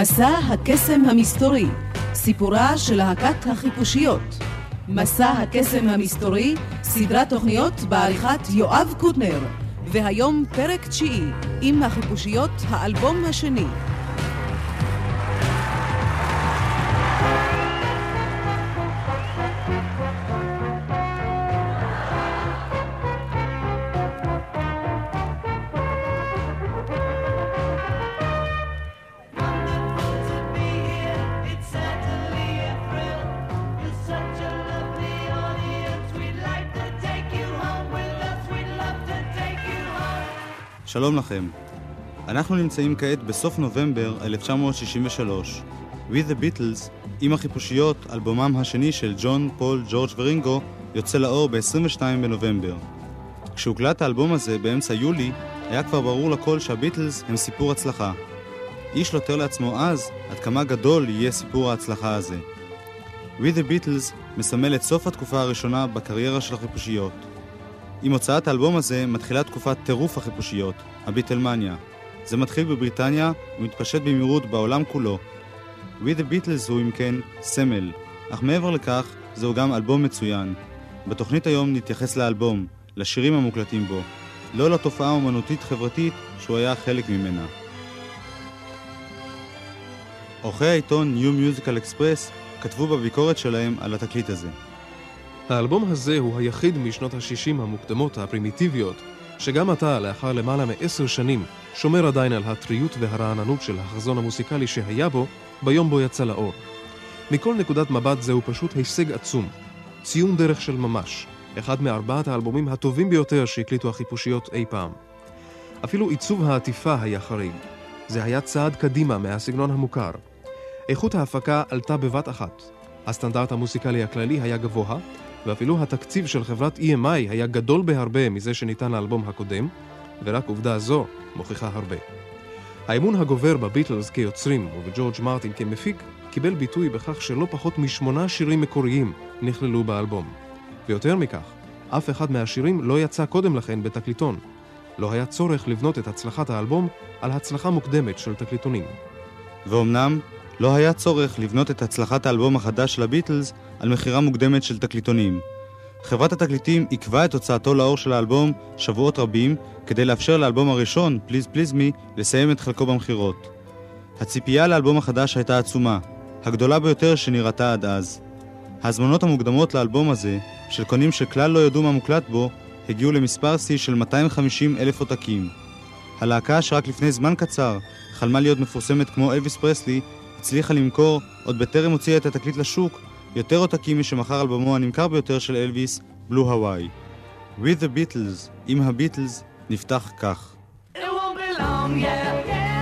מסע הקסם המסתורי, סיפורה של להקת החיפושיות. מסע הקסם המסתורי, סדרת תוכניות בעריכת יואב קוטנר. והיום פרק תשיעי, עם החיפושיות, האלבום השני. שלום לכם. אנחנו נמצאים כעת בסוף נובמבר 1963. We the Beatles, עם החיפושיות, אלבומם השני של ג'ון, פול, ג'ורג' ורינגו, יוצא לאור ב-22 בנובמבר. כשהוקלט האלבום הזה באמצע יולי, היה כבר ברור לכל שהביטלס הם סיפור הצלחה. איש לא תיאר לעצמו אז עד כמה גדול יהיה סיפור ההצלחה הזה. We the Beatles מסמל את סוף התקופה הראשונה בקריירה של החיפושיות. עם הוצאת האלבום הזה מתחילה תקופת טירוף החיפושיות, הביטלמניה. זה מתחיל בבריטניה ומתפשט במהירות בעולם כולו. We the Beatles הוא אם כן סמל, אך מעבר לכך זהו גם אלבום מצוין. בתוכנית היום נתייחס לאלבום, לשירים המוקלטים בו, לא לתופעה האומנותית חברתית שהוא היה חלק ממנה. עורכי העיתון New Musical Express כתבו בביקורת שלהם על התקליט הזה. האלבום הזה הוא היחיד משנות ה-60 המוקדמות הפרימיטיביות, שגם עתה, לאחר למעלה מעשר שנים, שומר עדיין על הטריות והרעננות של החזון המוסיקלי שהיה בו, ביום בו יצא לאור. מכל נקודת מבט זהו פשוט הישג עצום. ציון דרך של ממש. אחד מארבעת האלבומים הטובים ביותר שהקליטו החיפושיות אי פעם. אפילו עיצוב העטיפה היה חריג. זה היה צעד קדימה מהסגנון המוכר. איכות ההפקה עלתה בבת אחת. הסטנדרט המוסיקלי הכללי היה גבוה, ואפילו התקציב של חברת EMI היה גדול בהרבה מזה שניתן לאלבום הקודם, ורק עובדה זו מוכיחה הרבה. האמון הגובר בביטלס כיוצרים ובג'ורג' מרטין כמפיק קיבל ביטוי בכך שלא פחות משמונה שירים מקוריים נכללו באלבום. ויותר מכך, אף אחד מהשירים לא יצא קודם לכן בתקליטון. לא היה צורך לבנות את הצלחת האלבום על הצלחה מוקדמת של תקליטונים. ואומנם, לא היה צורך לבנות את הצלחת האלבום החדש של הביטלס על מכירה מוקדמת של תקליטונים. חברת התקליטים עיכבה את הוצאתו לאור של האלבום שבועות רבים כדי לאפשר לאלבום הראשון, פליז פליז מי, לסיים את חלקו במכירות. הציפייה לאלבום החדש הייתה עצומה, הגדולה ביותר שנראתה עד אז. ההזמנות המוקדמות לאלבום הזה, של קונים שכלל לא ידעו מה מוקלט בו, הגיעו למספר שיא של 250 אלף עותקים. הלהקה שרק לפני זמן קצר חלמה להיות מפורסמת כמו אלוויס פרסלי, הצליחה למכור, עוד בטרם הוציאה את התקליט לשוק, יותר עותקים משמכר אלבומו הנמכר ביותר של אלוויס, בלו הוואי. With the Beatles, עם הביטלס, נפתח כך. It won't be long, yeah.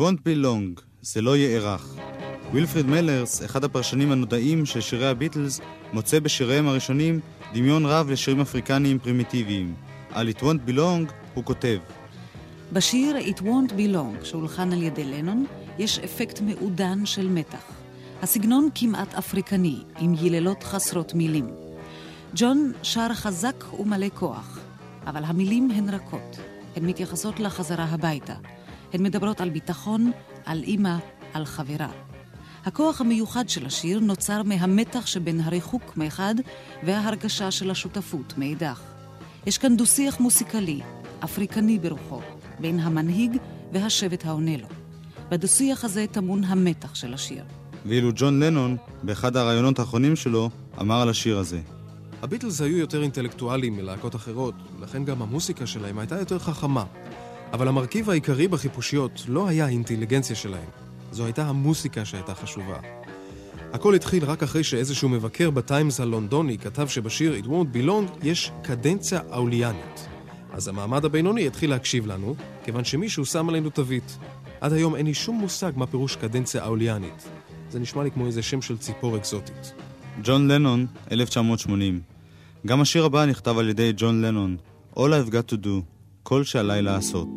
Won't be long, זה לא יארך. וילפריד מלרס, אחד הפרשנים הנודעים של שירי הביטלס, מוצא בשיריהם הראשונים דמיון רב לשירים אפריקניים פרימיטיביים. על It won't be long הוא כותב בשיר It won't be long, שהולחן על ידי לנון, יש אפקט מעודן של מתח. הסגנון כמעט אפריקני, עם ילילות חסרות מילים. ג'ון שר חזק ומלא כוח, אבל המילים הן רכות. הן מתייחסות לחזרה הביתה. הן מדברות על ביטחון, על אימא, על חברה. הכוח המיוחד של השיר נוצר מהמתח שבין הריחוק מאחד וההרגשה של השותפות מאידך. יש כאן דו-שיח מוסיקלי, אפריקני ברוחו, בין המנהיג והשבט העונה לו. בדו-שיח הזה טמון המתח של השיר. ואילו ג'ון לנון, באחד הראיונות האחרונים שלו, אמר על השיר הזה. הביטלס היו יותר אינטלקטואליים מלהקות אחרות, לכן גם המוסיקה שלהם הייתה יותר חכמה. אבל המרכיב העיקרי בחיפושיות לא היה האינטליגנציה שלהם, זו הייתה המוסיקה שהייתה חשובה. הכל התחיל רק אחרי שאיזשהו מבקר בטיימס הלונדוני כתב שבשיר It won't be long יש קדנציה אוליאנית. אז המעמד הבינוני התחיל להקשיב לנו, כיוון שמישהו שם עלינו תווית. עד היום אין לי שום מושג מה פירוש קדנציה אוליאנית. זה נשמע לי כמו איזה שם של ציפור אקזוטית. ג'ון לנון, 1980. גם השיר הבא נכתב על ידי ג'ון לנון, All I've got to do, כל שעליי לעשות.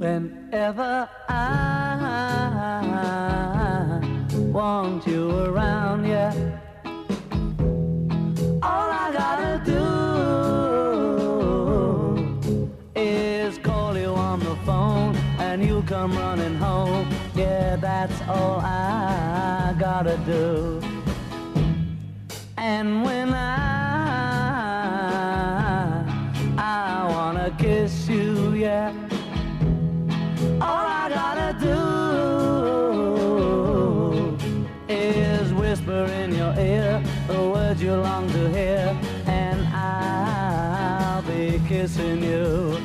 Whenever I want you around, yeah. All I gotta do is call you on the phone and you come running home. Yeah, that's all I gotta do. And when I wanna kiss you, yeah. All I gotta do is whisper in your ear the words you long to hear, and I'll be kissing you.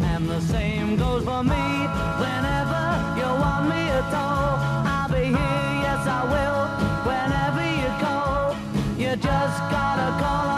And the same goes for me whenever you want me at all. I'll be here, yes, I will, whenever you call. You just gotta call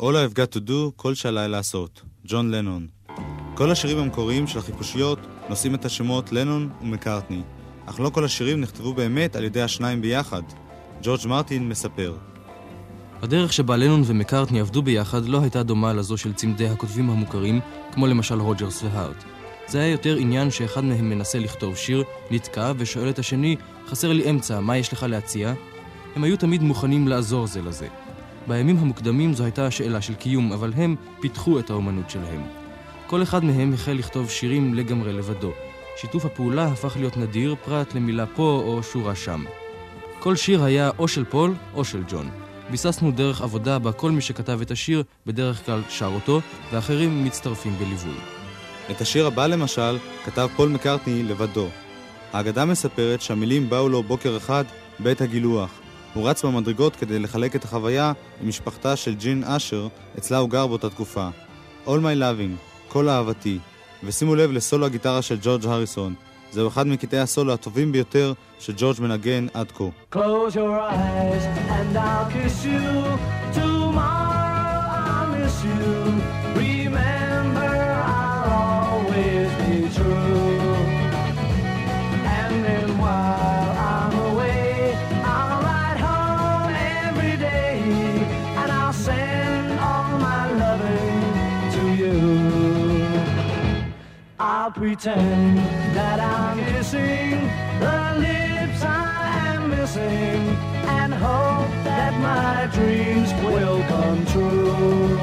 All I've got to do, כל שעליי לעשות. ג'ון לנון. כל השירים המקוריים של החיפושיות נושאים את השמות לנון ומקארטני, אך לא כל השירים נכתבו באמת על ידי השניים ביחד. ג'ורג' מרטין מספר. הדרך שבה לנון ומקארטני עבדו ביחד לא הייתה דומה לזו של צמדי הכותבים המוכרים, כמו למשל רוג'רס והארט. זה היה יותר עניין שאחד מהם מנסה לכתוב שיר, נתקע ושואל את השני, חסר לי אמצע, מה יש לך להציע? הם היו תמיד מוכנים לעזור זה לזה. בימים המוקדמים זו הייתה שאלה של קיום, אבל הם פיתחו את האומנות שלהם. כל אחד מהם החל לכתוב שירים לגמרי לבדו. שיתוף הפעולה הפך להיות נדיר פרט למילה פה או שורה שם. כל שיר היה או של פול או של ג'ון. ביססנו דרך עבודה בה כל מי שכתב את השיר בדרך כלל שר אותו, ואחרים מצטרפים בליווי. את השיר הבא למשל כתב פול מקארטני לבדו. האגדה מספרת שהמילים באו לו בוקר אחד בעת הגילוח. הוא רץ במדרגות כדי לחלק את החוויה עם משפחתה של ג'ין אשר, אצלה הוא גר באותה תקופה. All My Loving, כל אהבתי. ושימו לב לסולו הגיטרה של ג'ורג' הריסון. זהו אחד מקטעי הסולו הטובים ביותר שג'ורג' מנגן עד כה. Close your eyes and I'll kiss you Tomorrow I'll miss you Remember I'll always be true Pretend that I'm kissing the lips I am missing and hope that my dreams will come true.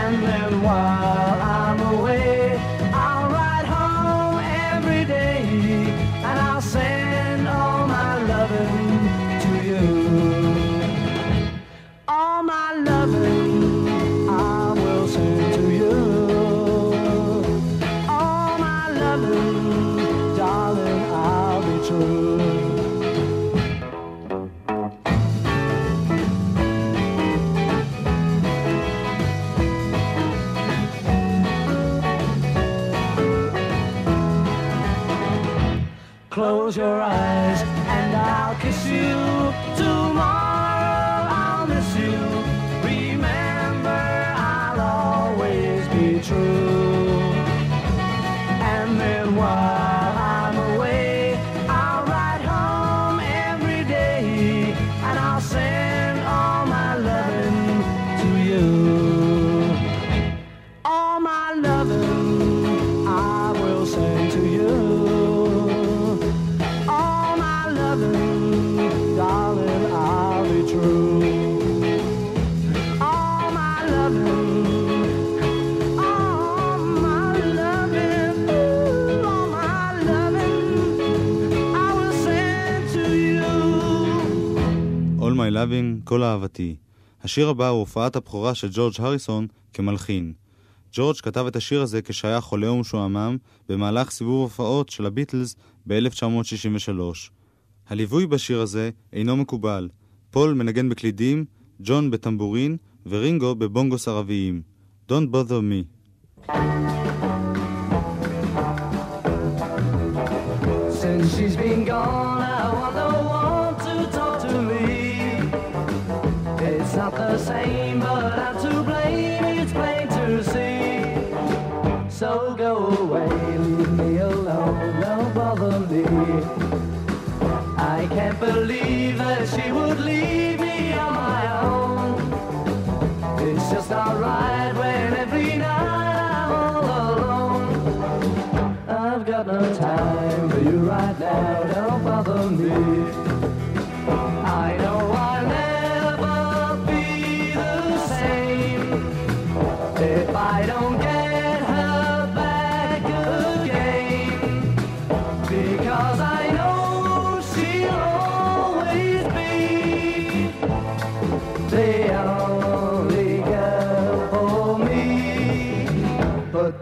And then while I'm away, Close your eyes and I'll kiss you. Tomorrow I'll miss you. Remember, I'll always be true. Loving, כל אהבתי. השיר הבא הוא הופעת הבכורה של ג'ורג' הריסון כמלחין. ג'ורג' כתב את השיר הזה כשהיה חולה ומשועמם במהלך סיבוב הופעות של הביטלס ב-1963. הליווי בשיר הזה אינו מקובל. פול מנגן בקלידים, ג'ון בטמבורין ורינגו בבונגוס ערביים. Don't bother me.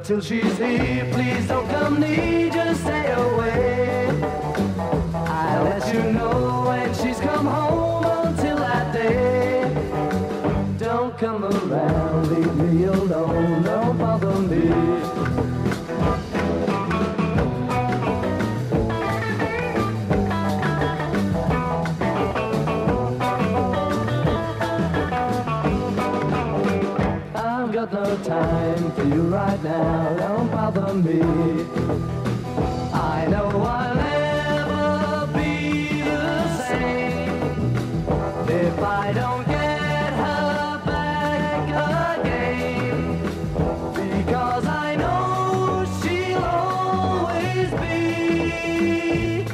Till she's here, please don't come near, just stay away. For you right now, don't bother me. I know I'll never be the same if I don't get her back again. Because I know she'll always be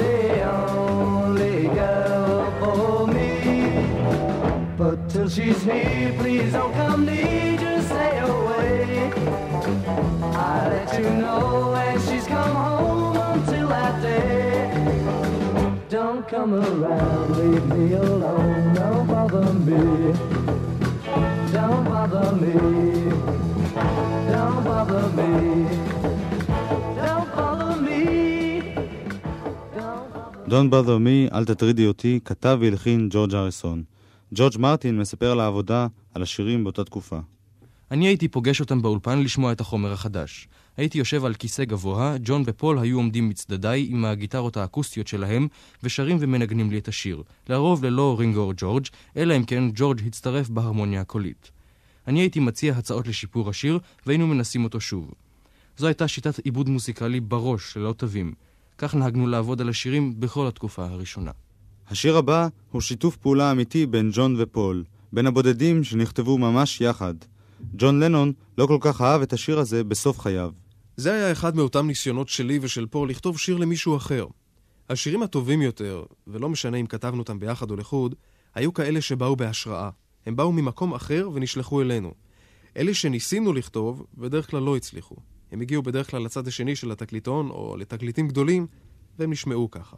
the only girl for me. But till she's here, please don't come You know when she's come home until that day. Don't come around, leave me alone, don't bother me. Don't bother me. Don't bother me. Don't bother me. Don't bother Don't bother me, אל תטרידי אותי, כתב והלחין ג'ורג' הריסון. ג'ורג' מרטין מספר על העבודה, על השירים באותה תקופה. אני הייתי פוגש אותם באולפן לשמוע את החומר החדש. הייתי יושב על כיסא גבוה, ג'ון ופול היו עומדים מצדדיי עם הגיטרות האקוסטיות שלהם, ושרים ומנגנים לי את השיר. לרוב ללא רינגו או ג'ורג', אלא אם כן ג'ורג' הצטרף בהרמוניה הקולית. אני הייתי מציע הצעות לשיפור השיר, והיינו מנסים אותו שוב. זו הייתה שיטת עיבוד מוזיקלי בראש, ללא תווים. כך נהגנו לעבוד על השירים בכל התקופה הראשונה. השיר הבא הוא שיתוף פעולה אמיתי בין ג'ון ופול, בין הבודדים שנכתבו ממש יחד. ג'ון לנון לא כל כך אהב את השיר הזה בסוף חייו. זה היה אחד מאותם ניסיונות שלי ושל פול לכתוב שיר למישהו אחר. השירים הטובים יותר, ולא משנה אם כתבנו אותם ביחד או לחוד, היו כאלה שבאו בהשראה. הם באו ממקום אחר ונשלחו אלינו. אלה שניסינו לכתוב, בדרך כלל לא הצליחו. הם הגיעו בדרך כלל לצד השני של התקליטון, או לתקליטים גדולים, והם נשמעו ככה.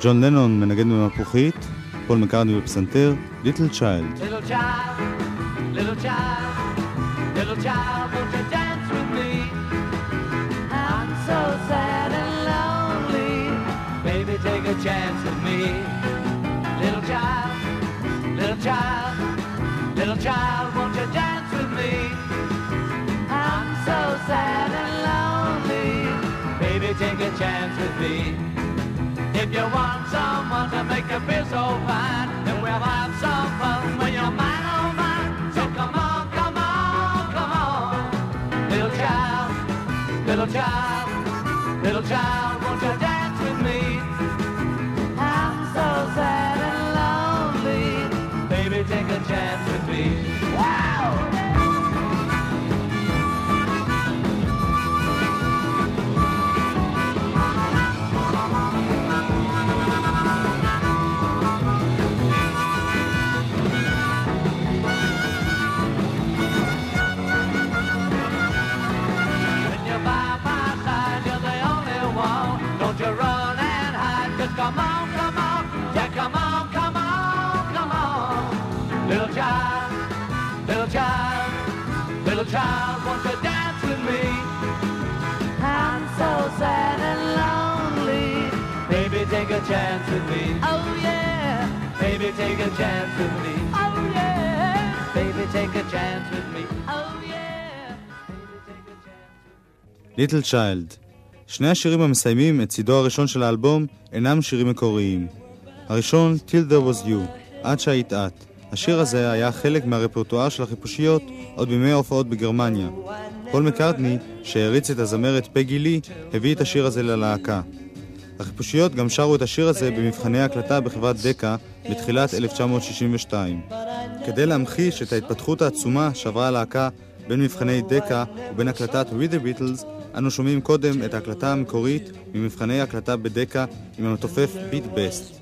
ג'ון לנון מנגן במפוחית, פול מקארני בפסנתר, ליטל צ'יילד. Little child, little child, little child, child, won't you dance with me? I'm so sad and lonely. Baby, take a chance with me. If you want someone to make you feel so fine, then we'll have some fun when you're mine, oh mine. So come on, come on, come on. Little child, little child, little child, child, little child, won't you dance with me? I'm so sad and lonely. Baby, take a chance with me. Oh, yeah. Baby, take a chance with me. Oh, yeah. Baby, take a chance with me. Oh, yeah. Baby, take a chance. ליטל צ'יילד. שני השירים המסיימים את צידו הראשון של האלבום אינם שירים מקוריים. הראשון, Till There Was You, עד שהיית את. השיר הזה היה חלק מהרפרטואר של החיפושיות עוד בימי ההופעות בגרמניה. פול מקארטני, שהעריץ את הזמרת פגי לי, הביא את השיר הזה ללהקה. החיפושיות גם שרו את השיר הזה במבחני ההקלטה בחברת דקה בתחילת 1962. כדי להמחיש את ההתפתחות העצומה שעברה הלהקה בין מבחני דקה ובין הקלטת We the Beatles, אנו שומעים קודם את ההקלטה המקורית ממבחני ההקלטה בדקה עם המתופף ביט בסט.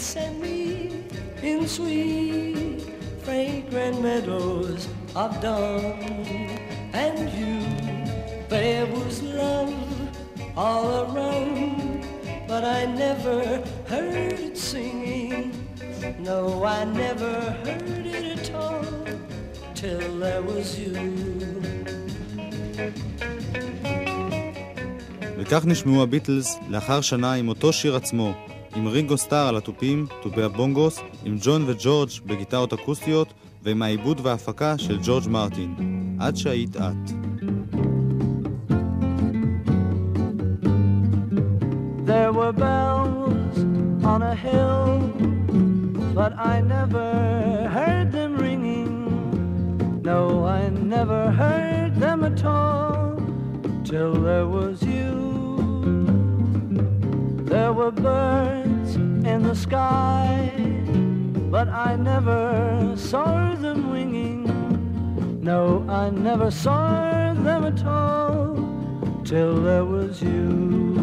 Send me in sweet fragrant meadows of dawn and you there was love all around but I never heard it singing no I never heard it at all till there was you וכך נשמעו הביטלס לאחר שנה עם אותו שיר עצמו, עם רינגו סטאר על התופים, תופי הבונגוס, עם ג'ון וג'ורג' בגיטרות אקוסטיות, ועם העיבוד וההפקה של ג'ורג' מרטין. עד שהיית את. There were bells on a hill, but I never heard them ringing. No, I never heard them at all till there was you. There were birds in the sky, but I never saw them winging. No, I never saw them at all till there was you.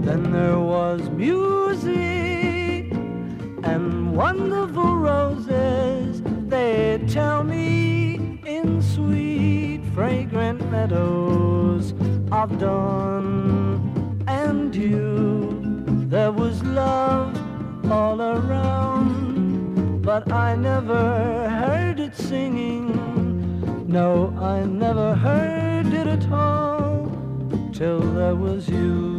Then there was music and wonderful roses. They tell me in sweet, fragrant meadows of dawn and dew. There was love all around, but I never heard it singing. No, I never heard it at all till there was you.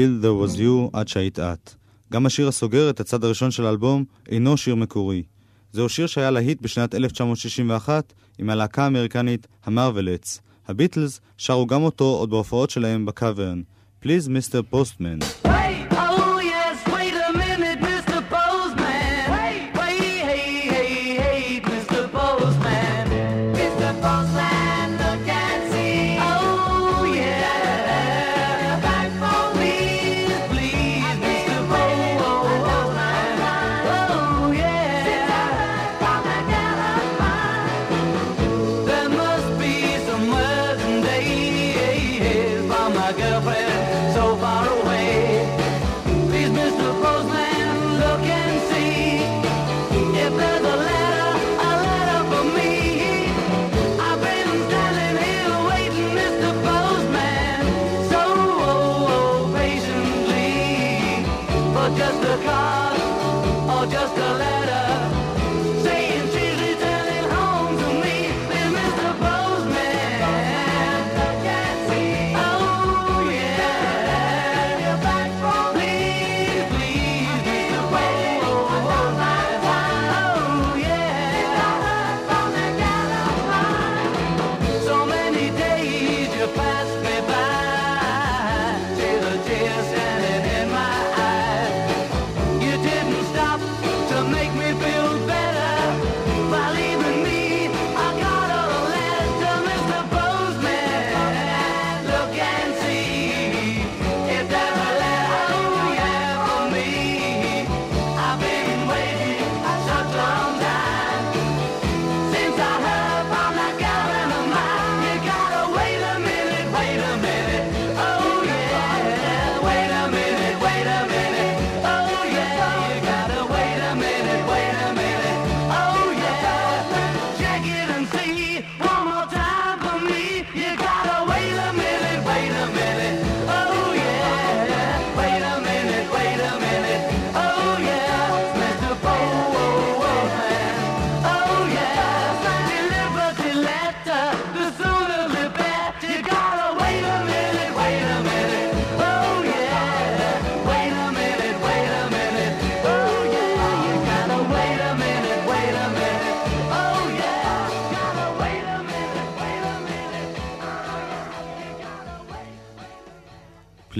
Till There Was You עד שהיית את. גם השיר הסוגר את הצד הראשון של האלבום אינו שיר מקורי. זהו שיר שהיה להיט בשנת 1961 עם הלהקה האמריקנית המרוולטס. הביטלס שרו גם אותו עוד בהופעות שלהם בקאברן. Please Mr. Postman.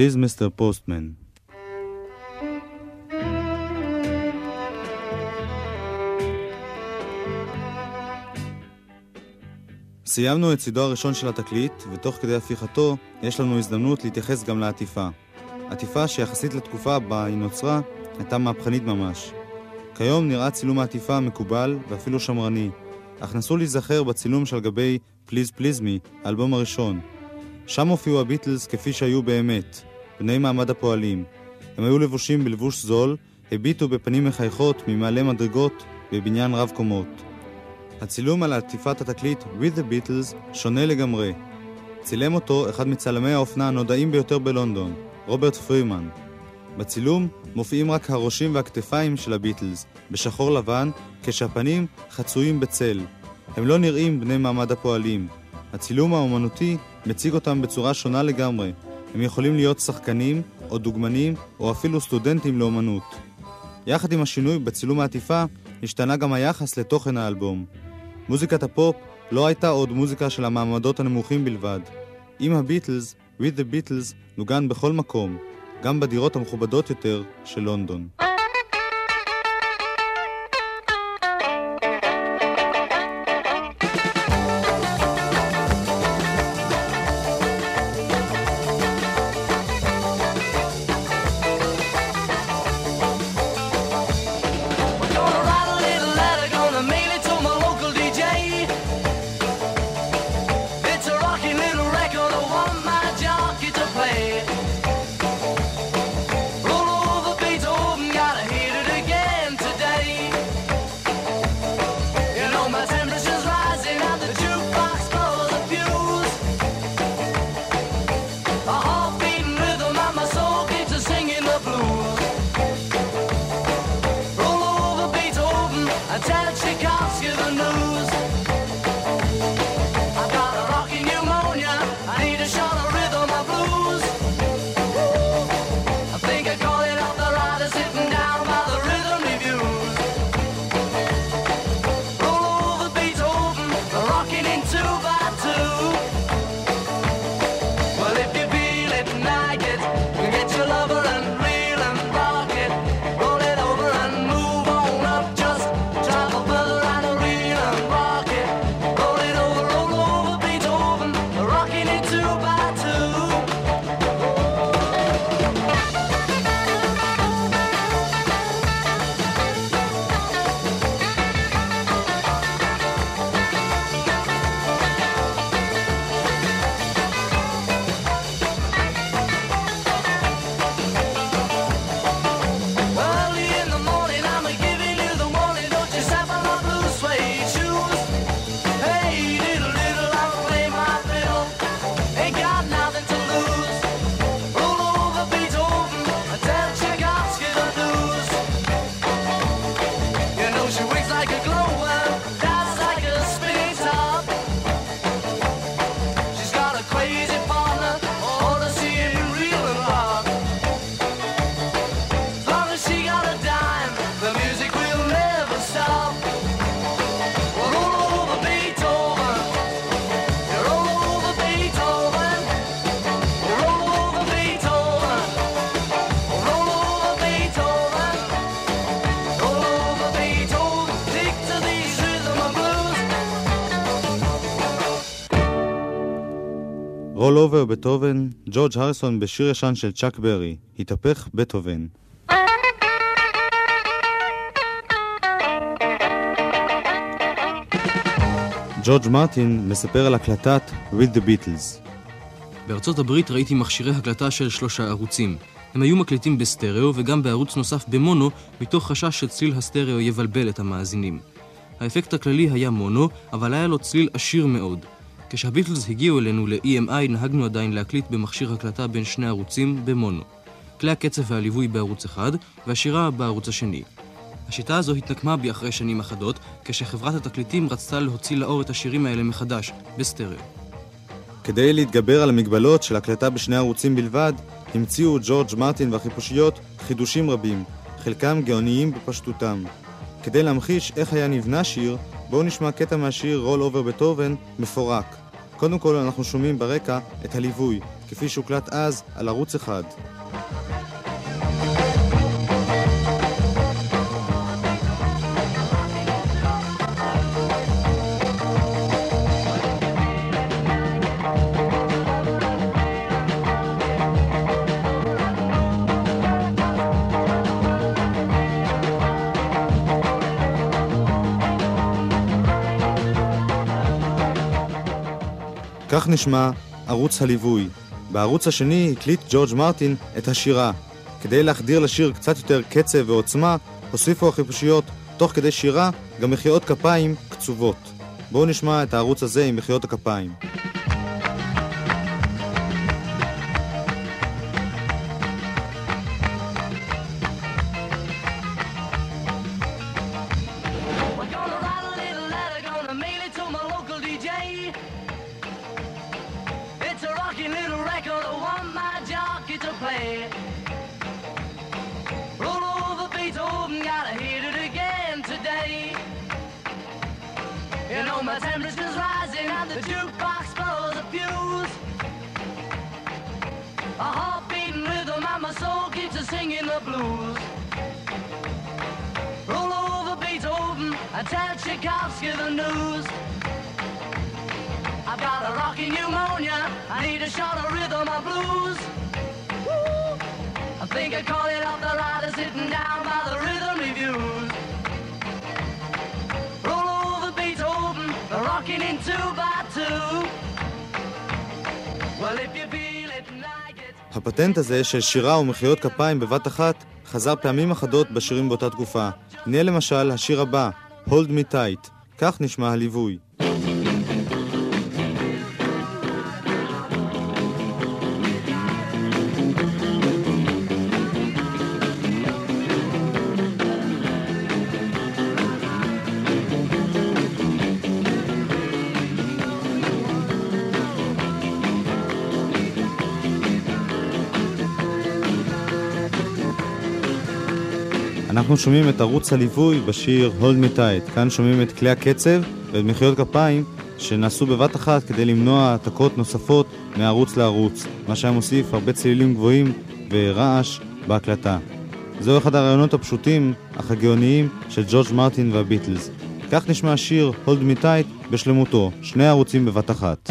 Please Mr. Postman. סיימנו את צידו הראשון של התקליט, ותוך כדי הפיכתו יש לנו הזדמנות להתייחס גם לעטיפה. עטיפה שיחסית לתקופה בה היא נוצרה, הייתה מהפכנית ממש. כיום נראה צילום העטיפה מקובל ואפילו שמרני, אך נסו להיזכר בצילום שעל גבי Please Please Me, האלבום הראשון. שם הופיעו הביטלס כפי שהיו באמת, בני מעמד הפועלים. הם היו לבושים בלבוש זול, הביטו בפנים מחייכות ממעלה מדרגות בבניין רב קומות. הצילום על עטיפת התקליט With the Beatles שונה לגמרי. צילם אותו אחד מצלמי האופנה הנודעים ביותר בלונדון, רוברט פרימן. בצילום מופיעים רק הראשים והכתפיים של הביטלס, בשחור לבן, כשהפנים חצויים בצל. הם לא נראים בני מעמד הפועלים. הצילום האומנותי מציג אותם בצורה שונה לגמרי. הם יכולים להיות שחקנים, או דוגמנים, או אפילו סטודנטים לאומנות. יחד עם השינוי בצילום העטיפה, השתנה גם היחס לתוכן האלבום. מוזיקת הפופ לא הייתה עוד מוזיקה של המעמדות הנמוכים בלבד. עם הביטלס, With the Beatles נוגן בכל מקום, גם בדירות המכובדות יותר של לונדון. Roll Over Beethoven, ג'ורג' הריסון בשיר ישן של צ'אק ברי, התהפך בטהובן. ג'ורג' מרטין מספר על הקלטת With the Beatles. בארצות הברית ראיתי מכשירי הקלטה של שלושה ערוצים. הם היו מקליטים בסטריאו וגם בערוץ נוסף במונו, מתוך חשש שצליל הסטריאו יבלבל את המאזינים. האפקט הכללי היה מונו, אבל היה לו צליל עשיר מאוד. כשהביטלס הגיעו אלינו ל-EMI נהגנו עדיין להקליט במכשיר הקלטה בין שני ערוצים במונו. כלי הקצב והליווי בערוץ אחד, והשירה בערוץ השני. השיטה הזו התנקמה בי אחרי שנים אחדות, כשחברת התקליטים רצתה להוציא לאור את השירים האלה מחדש, בסטריאו. כדי להתגבר על המגבלות של הקלטה בשני ערוצים בלבד, המציאו ג'ורג' מרטין והחיפושיות חידושים רבים, חלקם גאוניים בפשטותם. כדי להמחיש איך היה נבנה שיר, בואו נשמע קטע מהשיר רול אובר בטהובן מפורק. קודם כל אנחנו שומעים ברקע את הליווי, כפי שהוקלט אז על ערוץ אחד. כך נשמע ערוץ הליווי. בערוץ השני הקליט ג'ורג' מרטין את השירה. כדי להחדיר לשיר קצת יותר קצב ועוצמה, הוסיפו החיפושיות, תוך כדי שירה, גם מחיאות כפיים קצובות. בואו נשמע את הערוץ הזה עם מחיאות הכפיים. הזה של שירה ומחיאות כפיים בבת אחת חזר פעמים אחדות בשירים באותה תקופה. הנה למשל השיר הבא, Hold Me Tight. כך נשמע הליווי. אנחנו שומעים את ערוץ הליווי בשיר Hold Me Tight. כאן שומעים את כלי הקצב ואת מחיאות כפיים שנעשו בבת אחת כדי למנוע העתקות נוספות מערוץ לערוץ, מה שהיה מוסיף הרבה צלילים גבוהים ורעש בהקלטה. זהו אחד הרעיונות הפשוטים, אך הגאוניים, של ג'ורג' מרטין והביטלס. כך נשמע השיר Hold Me Tight בשלמותו, שני ערוצים בבת אחת.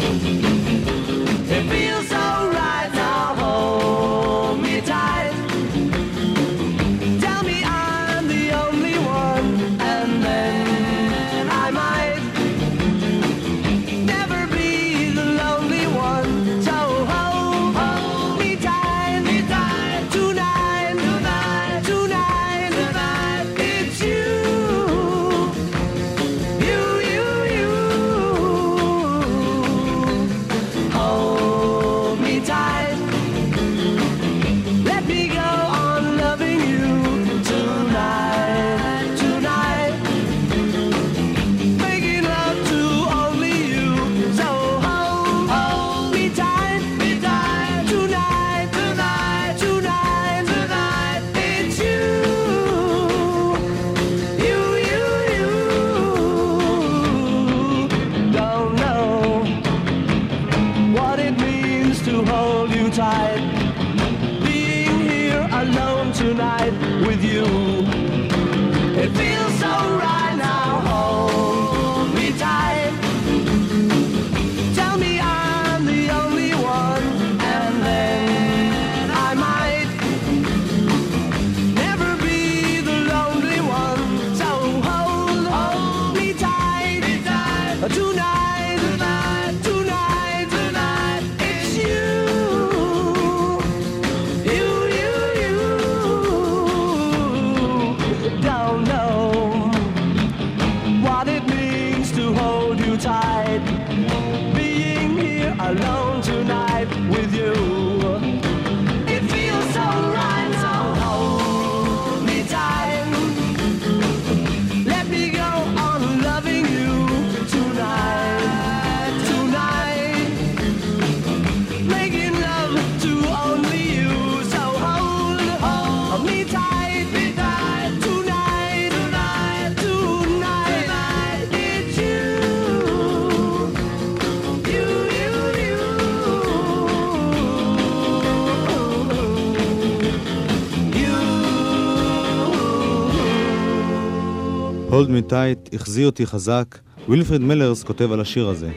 Hold Me Tight, החזיקי אותי חזק, ווילפריד מלרס כותב על השיר הזה.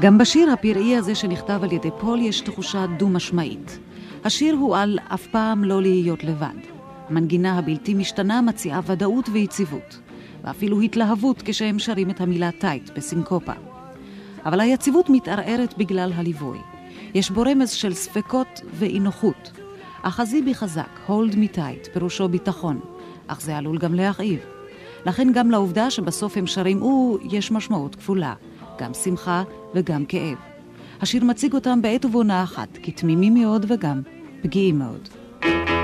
גם בשיר הפראי הזה שנכתב על ידי פול יש תחושה דו-משמעית. השיר הוא על אף פעם לא להיות לבד. המנגינה הבלתי משתנה מציעה ודאות ויציבות, ואפילו התלהבות כשהם שרים את המילה tight בסינקופה. אבל היציבות מתערערת בגלל הליווי. יש בו רמז של ספקות ואי נוחות. אחזי בי חזק, hold me tight, פירושו ביטחון, אך זה עלול גם להכאיב. לכן גם לעובדה שבסוף הם שרים הוא, יש משמעות כפולה, גם שמחה וגם כאב. השיר מציג אותם בעת ובעונה אחת, כתמימים מאוד וגם פגיעים מאוד. I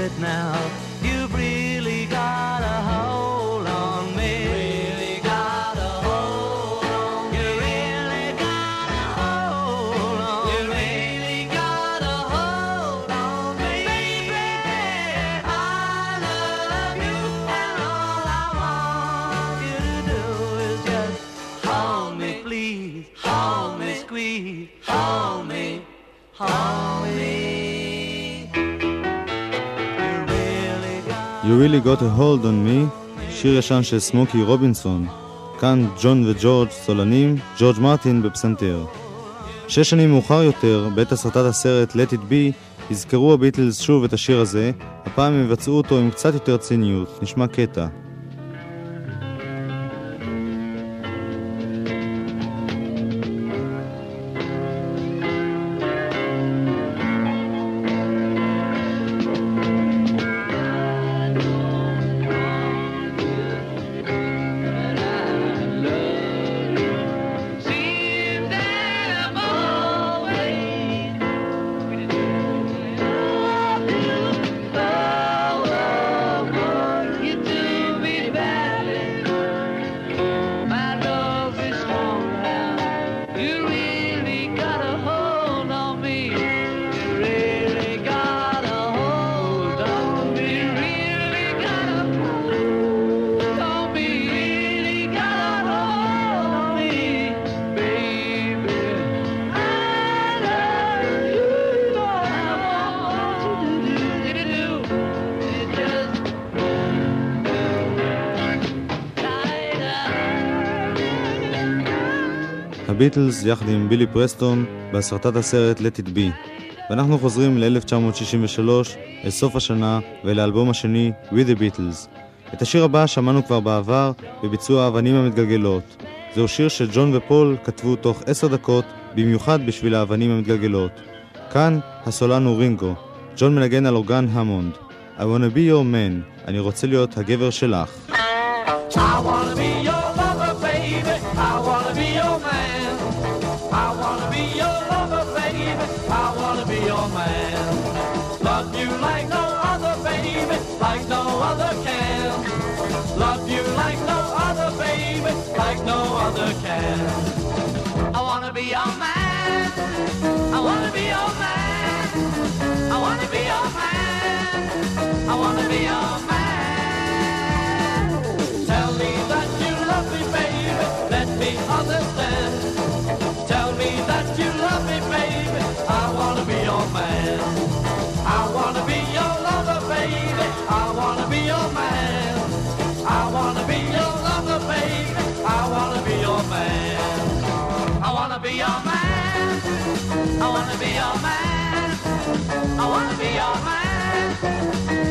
it now. Really got a hold on me, שיר ישן של סמוקי רובינסון. כאן ג'ון וג'ורג' סולנים, ג'ורג' מרטין בפסנתר. שש שנים מאוחר יותר, בעת הסרטת הסרט Let It Be, יזכרו הביטלס שוב את השיר הזה, הפעם הם יבצעו אותו עם קצת יותר ציניות, נשמע קטע. הביטלס יחד עם בילי פרסטון בהסרטת הסרט Let It Be. ואנחנו חוזרים ל-1963, אל סוף השנה ולאלבום השני With the Beatles. את השיר הבא שמענו כבר בעבר בביצוע האבנים המתגלגלות. זהו שיר שג'ון ופול כתבו תוך עשר דקות במיוחד בשביל האבנים המתגלגלות. כאן הסולן הוא רינגו, ג'ון מנגן על אורגן המונד. I wanna be your man, אני רוצה להיות הגבר שלך. I wanna be your I wanna be your man. I wanna be your man.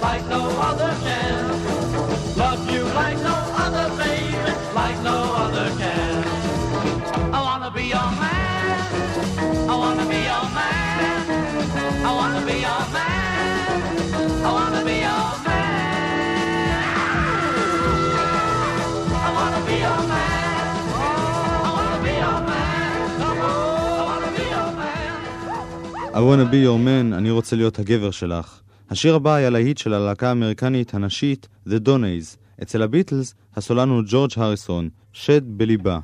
like no other can. Love you like no other, baby, like no other can. I wanna be your man. I wanna be your man. I wanna be your man. I wanna be your man. I wanna be your man. I wanna be your man, אני רוצה להיות הגבר שלך. השיר הבא היה להיט של הלהקה האמריקנית הנשית The Donays, אצל הביטלס הסולן הוא ג'ורג' הריסון, שד בליבה.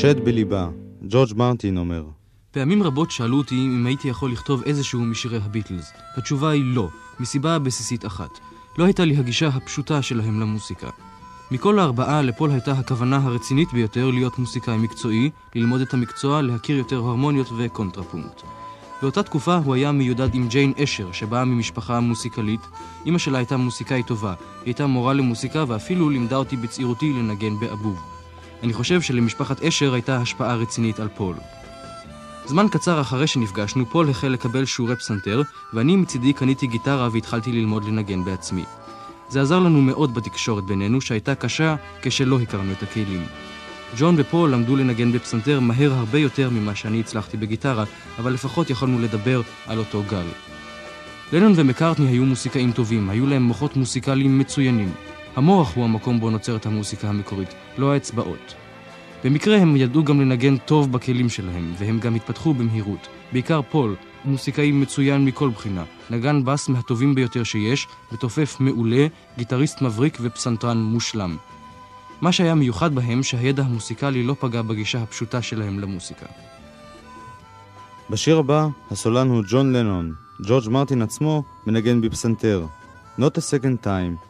שד בליבה, ג'ורג' מרטין אומר. פעמים רבות שאלו אותי אם הייתי יכול לכתוב איזשהו משירי הביטלס. התשובה היא לא, מסיבה בסיסית אחת. לא הייתה לי הגישה הפשוטה שלהם למוסיקה. מכל הארבעה, לפול הייתה הכוונה הרצינית ביותר להיות מוסיקאי מקצועי, ללמוד את המקצוע, להכיר יותר הרמוניות וקונטרפונקט. באותה תקופה הוא היה מיודד עם ג'יין אשר, שבאה ממשפחה מוסיקלית. אימא שלה הייתה מוסיקאית טובה, היא הייתה מורה למוסיקה ואפילו לימדה אותי בצעירותי לנגן באבוב. אני חושב שלמשפחת אשר הייתה השפעה רצינית על פול. זמן קצר אחרי שנפגשנו, פול החל לקבל שיעורי פסנתר, ואני מצידי קניתי גיטרה והתחלתי ללמוד לנגן בעצמי. זה עזר לנו מאוד בתקשורת בינינו, שהייתה קשה כשלא הכרנו את הכלים. ג'ון ופול למדו לנגן בפסנתר מהר הרבה יותר ממה שאני הצלחתי בגיטרה, אבל לפחות יכולנו לדבר על אותו גל. לנון ומקארטני היו מוסיקאים טובים, היו להם מוחות מוסיקליים מצוינים. המוח הוא המקום בו נוצרת המוסיקה המקורית, לא האצבעות. במקרה הם ידעו גם לנגן טוב בכלים שלהם, והם גם התפתחו במהירות. בעיקר פול, מוסיקאי מצוין מכל בחינה, נגן בס מהטובים ביותר שיש, מתופף מעולה, גיטריסט מבריק ופסנתרן מושלם. מה שהיה מיוחד בהם שהידע המוסיקלי לא פגע בגישה הפשוטה שלהם למוסיקה. בשיר הבא, הסולן הוא ג'ון לנון. ג'ורג' מרטין עצמו מנגן בפסנתר. Not a second time,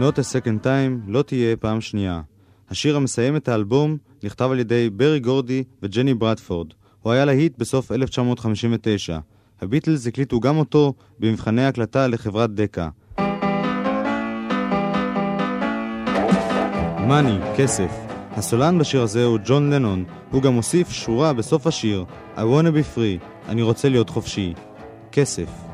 Not a second time, לא תהיה פעם שנייה. השיר המסיים את האלבום נכתב על ידי ברי גורדי וג'ני ברדפורד. הוא היה להיט בסוף 1959. הביטלס הקליטו גם אותו במבחני הקלטה לחברת דקה. מאני, כסף. הסולן בשיר הזה הוא ג'ון לנון. הוא גם הוסיף שורה בסוף השיר I wanna be free, אני רוצה להיות חופשי. כסף.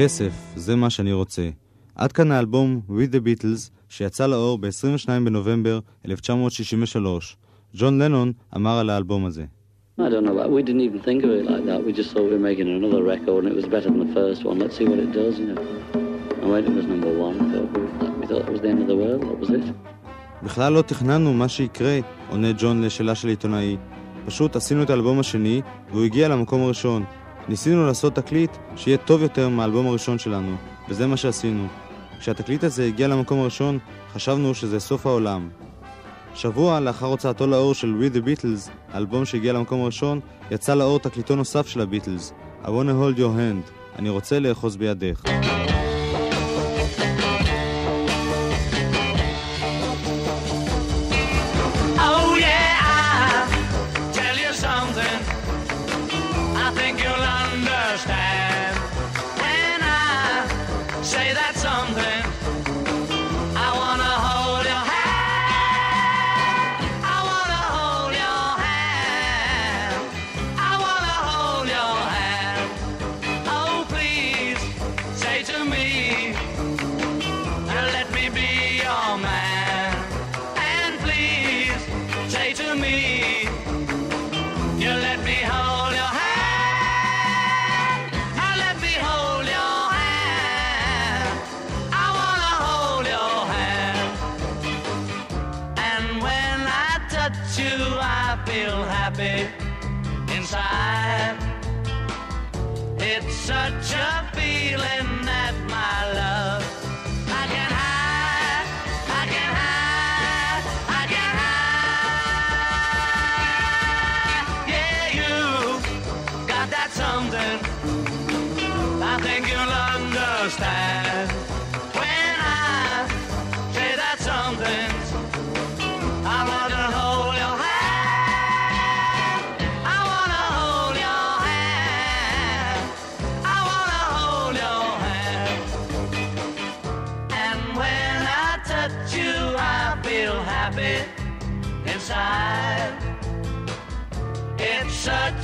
כסף, זה מה שאני רוצה. עד כאן האלבום With the Beatles, שיצא לאור ב-22 בנובמבר 1963. ג'ון לנון אמר על האלבום הזה. I don't know. We didn't even think of it like that. We just thought we were making another record and it was better than the first one. Let's see what it does, you know. And when it was number one, we thought, we thought it was the end of the world. What was it? בכלל לא תכננו מה שיקרה, עונה ג'ון לשאלה של עיתונאי. פשוט עשינו את האלבום השני, והוא הגיע למקום הראשון. ניסינו לעשות תקליט שיהיה טוב יותר מהאלבום הראשון שלנו, וזה מה שעשינו. כשהתקליט הזה הגיע למקום הראשון, חשבנו שזה סוף העולם. שבוע לאחר הוצאתו לאור של We the Beatles, האלבום שהגיע למקום הראשון, יצא לאור תקליטו נוסף של הביטלס, I wanna hold your hand, אני רוצה לאחוז בידך.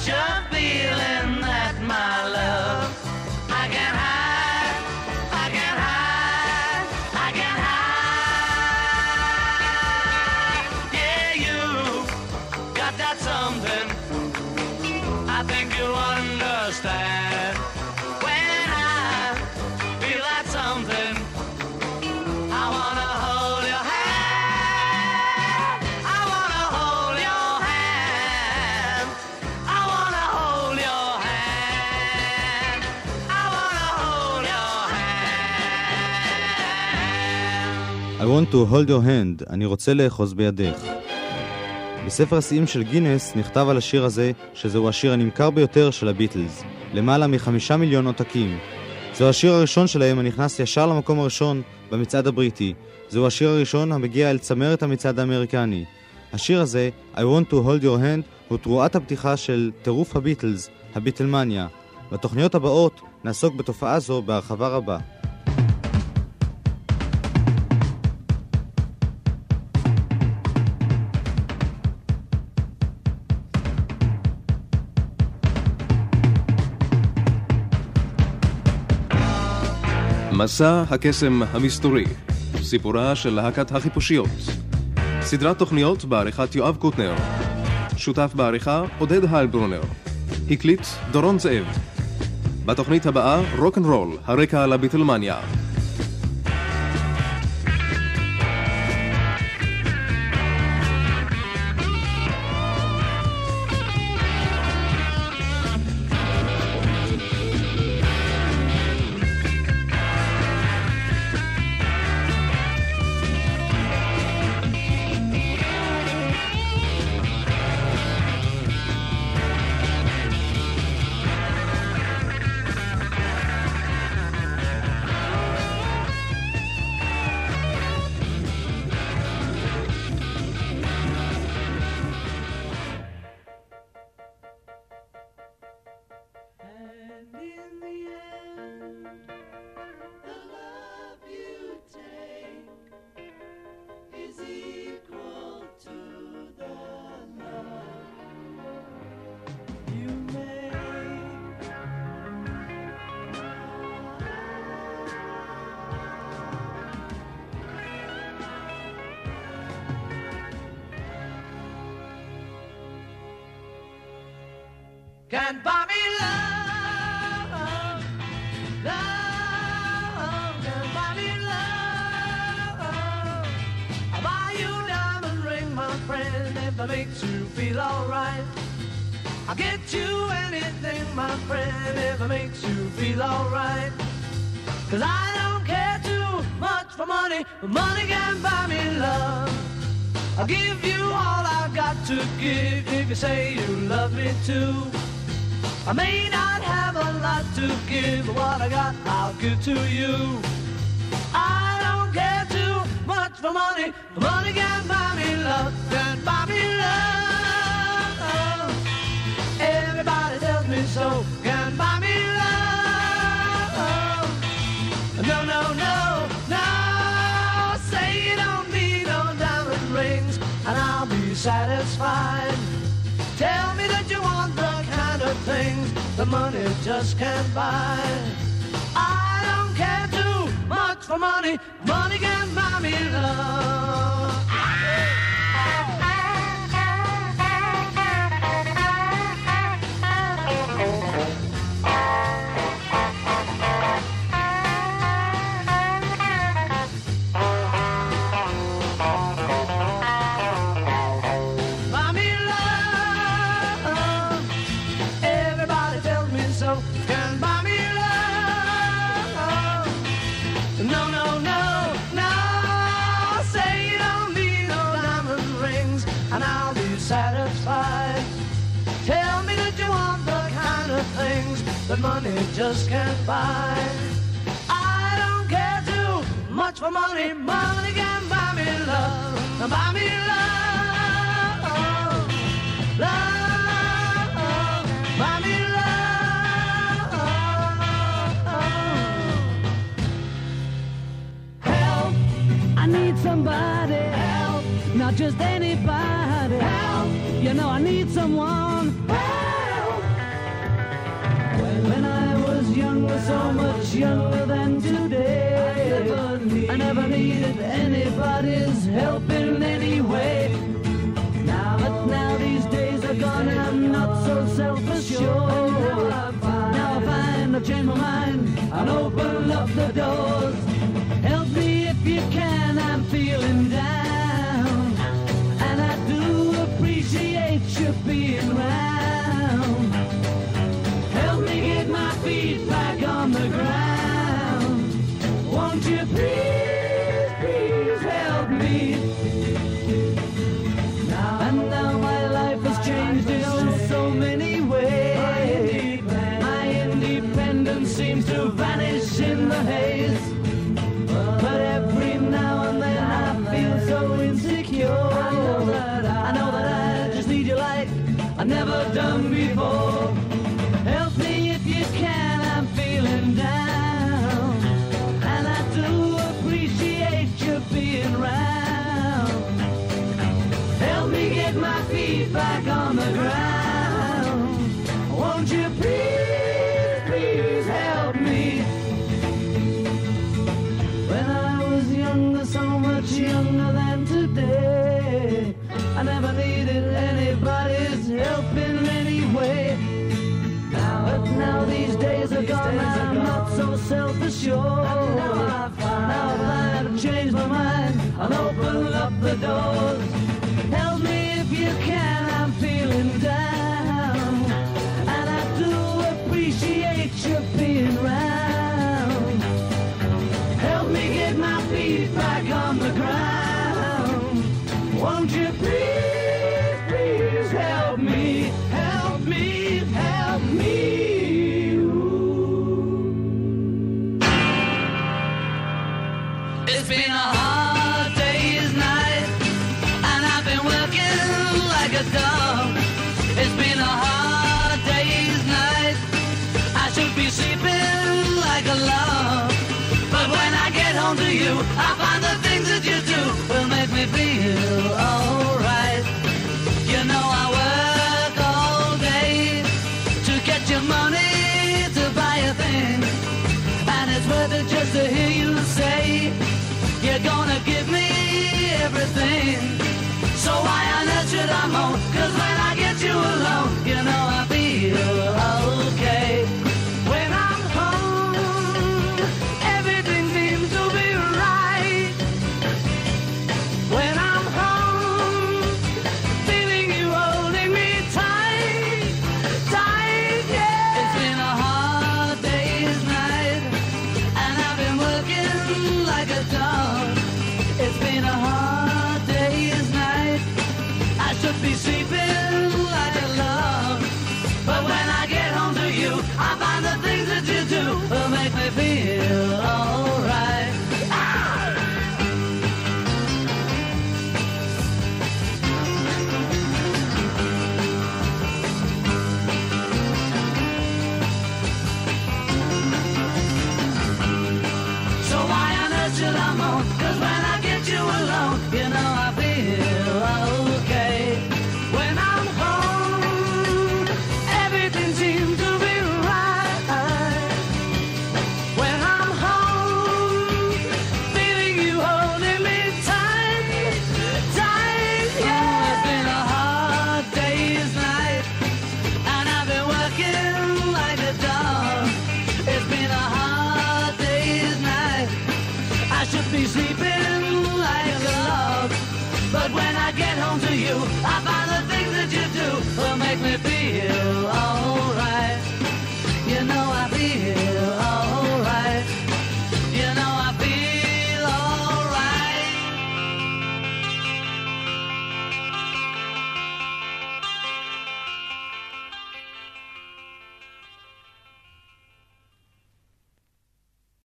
Just want to hold your hand, אני רוצה לאחוז בידך. בספר השיאים של גינס נכתב על השיר הזה שזהו השיר הנמכר ביותר של הביטלס, למעלה מחמישה מיליון עותקים. זהו השיר הראשון שלהם הנכנס ישר למקום הראשון במצעד הבריטי. זהו השיר הראשון המגיע אל צמרת המצעד האמריקני. השיר הזה, I want to hold your hand, הוא תרועת הפתיחה של טירוף הביטלס, הביטלמניה. בתוכניות הבאות נעסוק בתופעה זו בהרחבה רבה. מסע הקסם המסתורי, סיפורה של להקת החיפושיות. סדרת תוכניות בעריכת יואב קוטנר. שותף בעריכה עודד היילברונר. הקליט דורון זאב. בתוכנית הבאה רוקנרול, הרקע לביטלמניה. I'll get you anything, my friend, if it makes you feel alright. Cause I don't care too much for money, but money can buy me love. I'll give you all I've got to give if you say you love me too. I may not have a lot to give, but what I got I'll give to you. I don't care too much for money, but money can buy me love, can buy me love. So, can buy me love. No, no, no, no. Say you don't need no diamond rings, and I'll be satisfied. Tell me that you want the kind of things that money just can't buy. I don't care too much for money. Money can buy me love. Just can't buy. I don't care too much for money. Money can buy me love. Buy me love. Love. Buy me love. Help. I need somebody. Help. Not just anybody. Help. You know I need someone. Was younger, so much younger than today. I never needed anybody's help in any way. Now, but now these days are gone and I'm not so self-assured. Now I find I've changed my mind and open up the doors. windows.